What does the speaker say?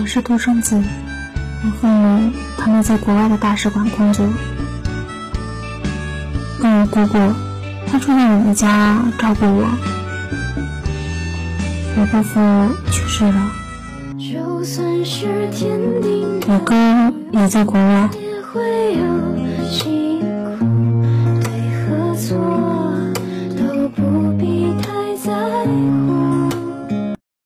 我是独生子，我父母他们在国外的大使馆工作。跟我姑姑，她住在你们家照顾我。我姑父去世了，就算是天定我哥也在国外。会有辛苦，对和错都不必太在乎。